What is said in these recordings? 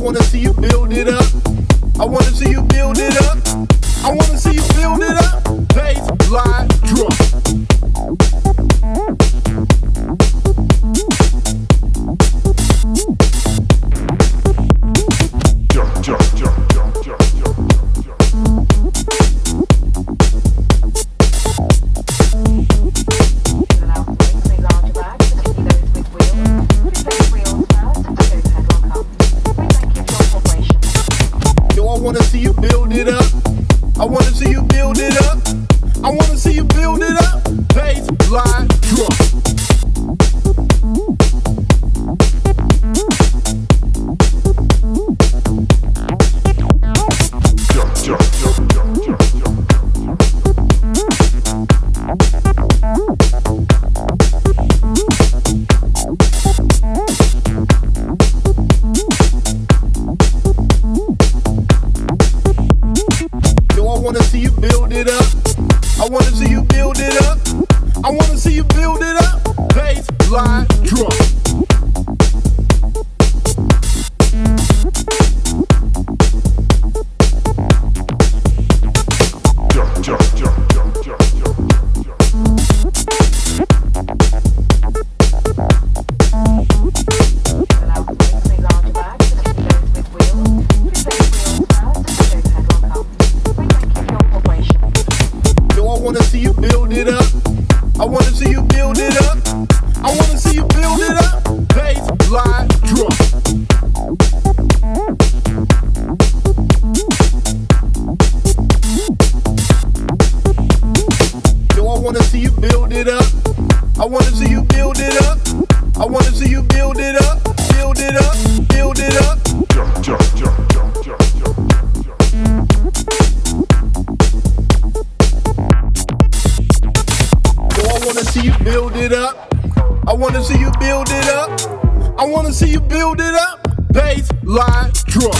wanna see you build it up. I wanna see you build it up. I wanna see you build it up. I wanna see you build it up. Bass, line, drop. Jump, jump. wanna see see you build it up. I wanna see you build it up. I wanna see you build it up. Bass, line, drum. Yo, I wanna see you build it up. I wanna see it up. I wanna see you build it up. I wanna see you build it up. Bass, line, drum.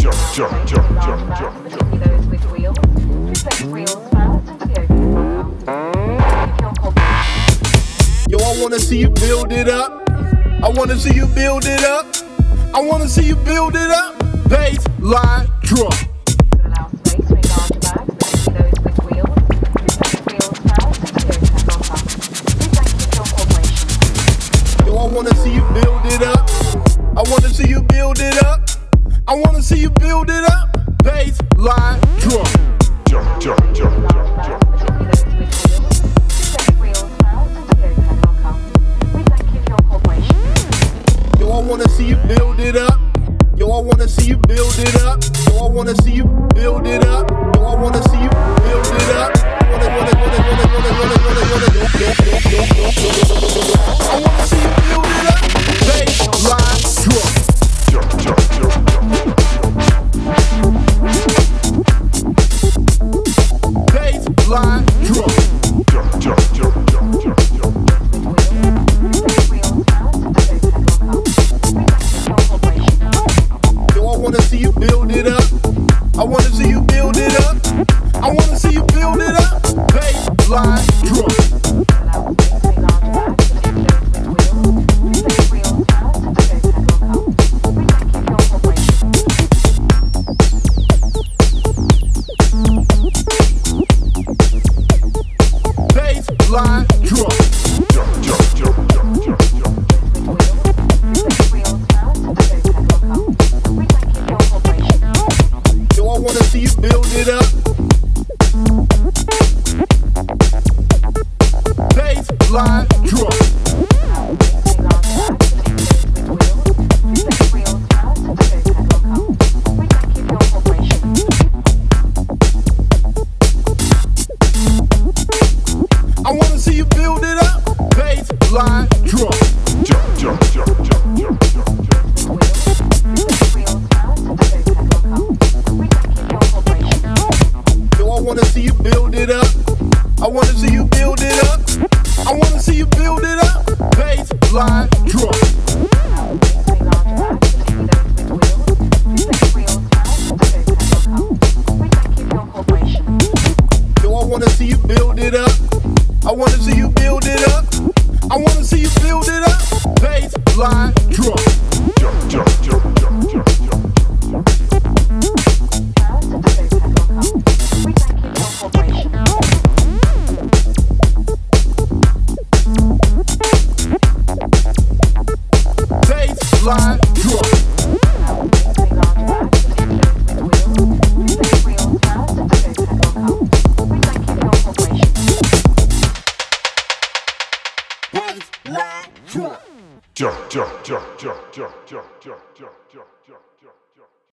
Jump, jump, jump, jump, jump, Yo, I wanna see you build it up. I wanna see you build it up. I wanna see you build it up. Bass, line, drum. till you build it up. Bass line drum. Jump, jump, jump, jump, jump. Yo, I wanna see you build it up. Yo, I wanna see you build it up. Yo, I wanna see you build it up. Yo, I wanna see you build it up. Do I wanna see you build it up. 叫叫叫叫叫叫叫叫。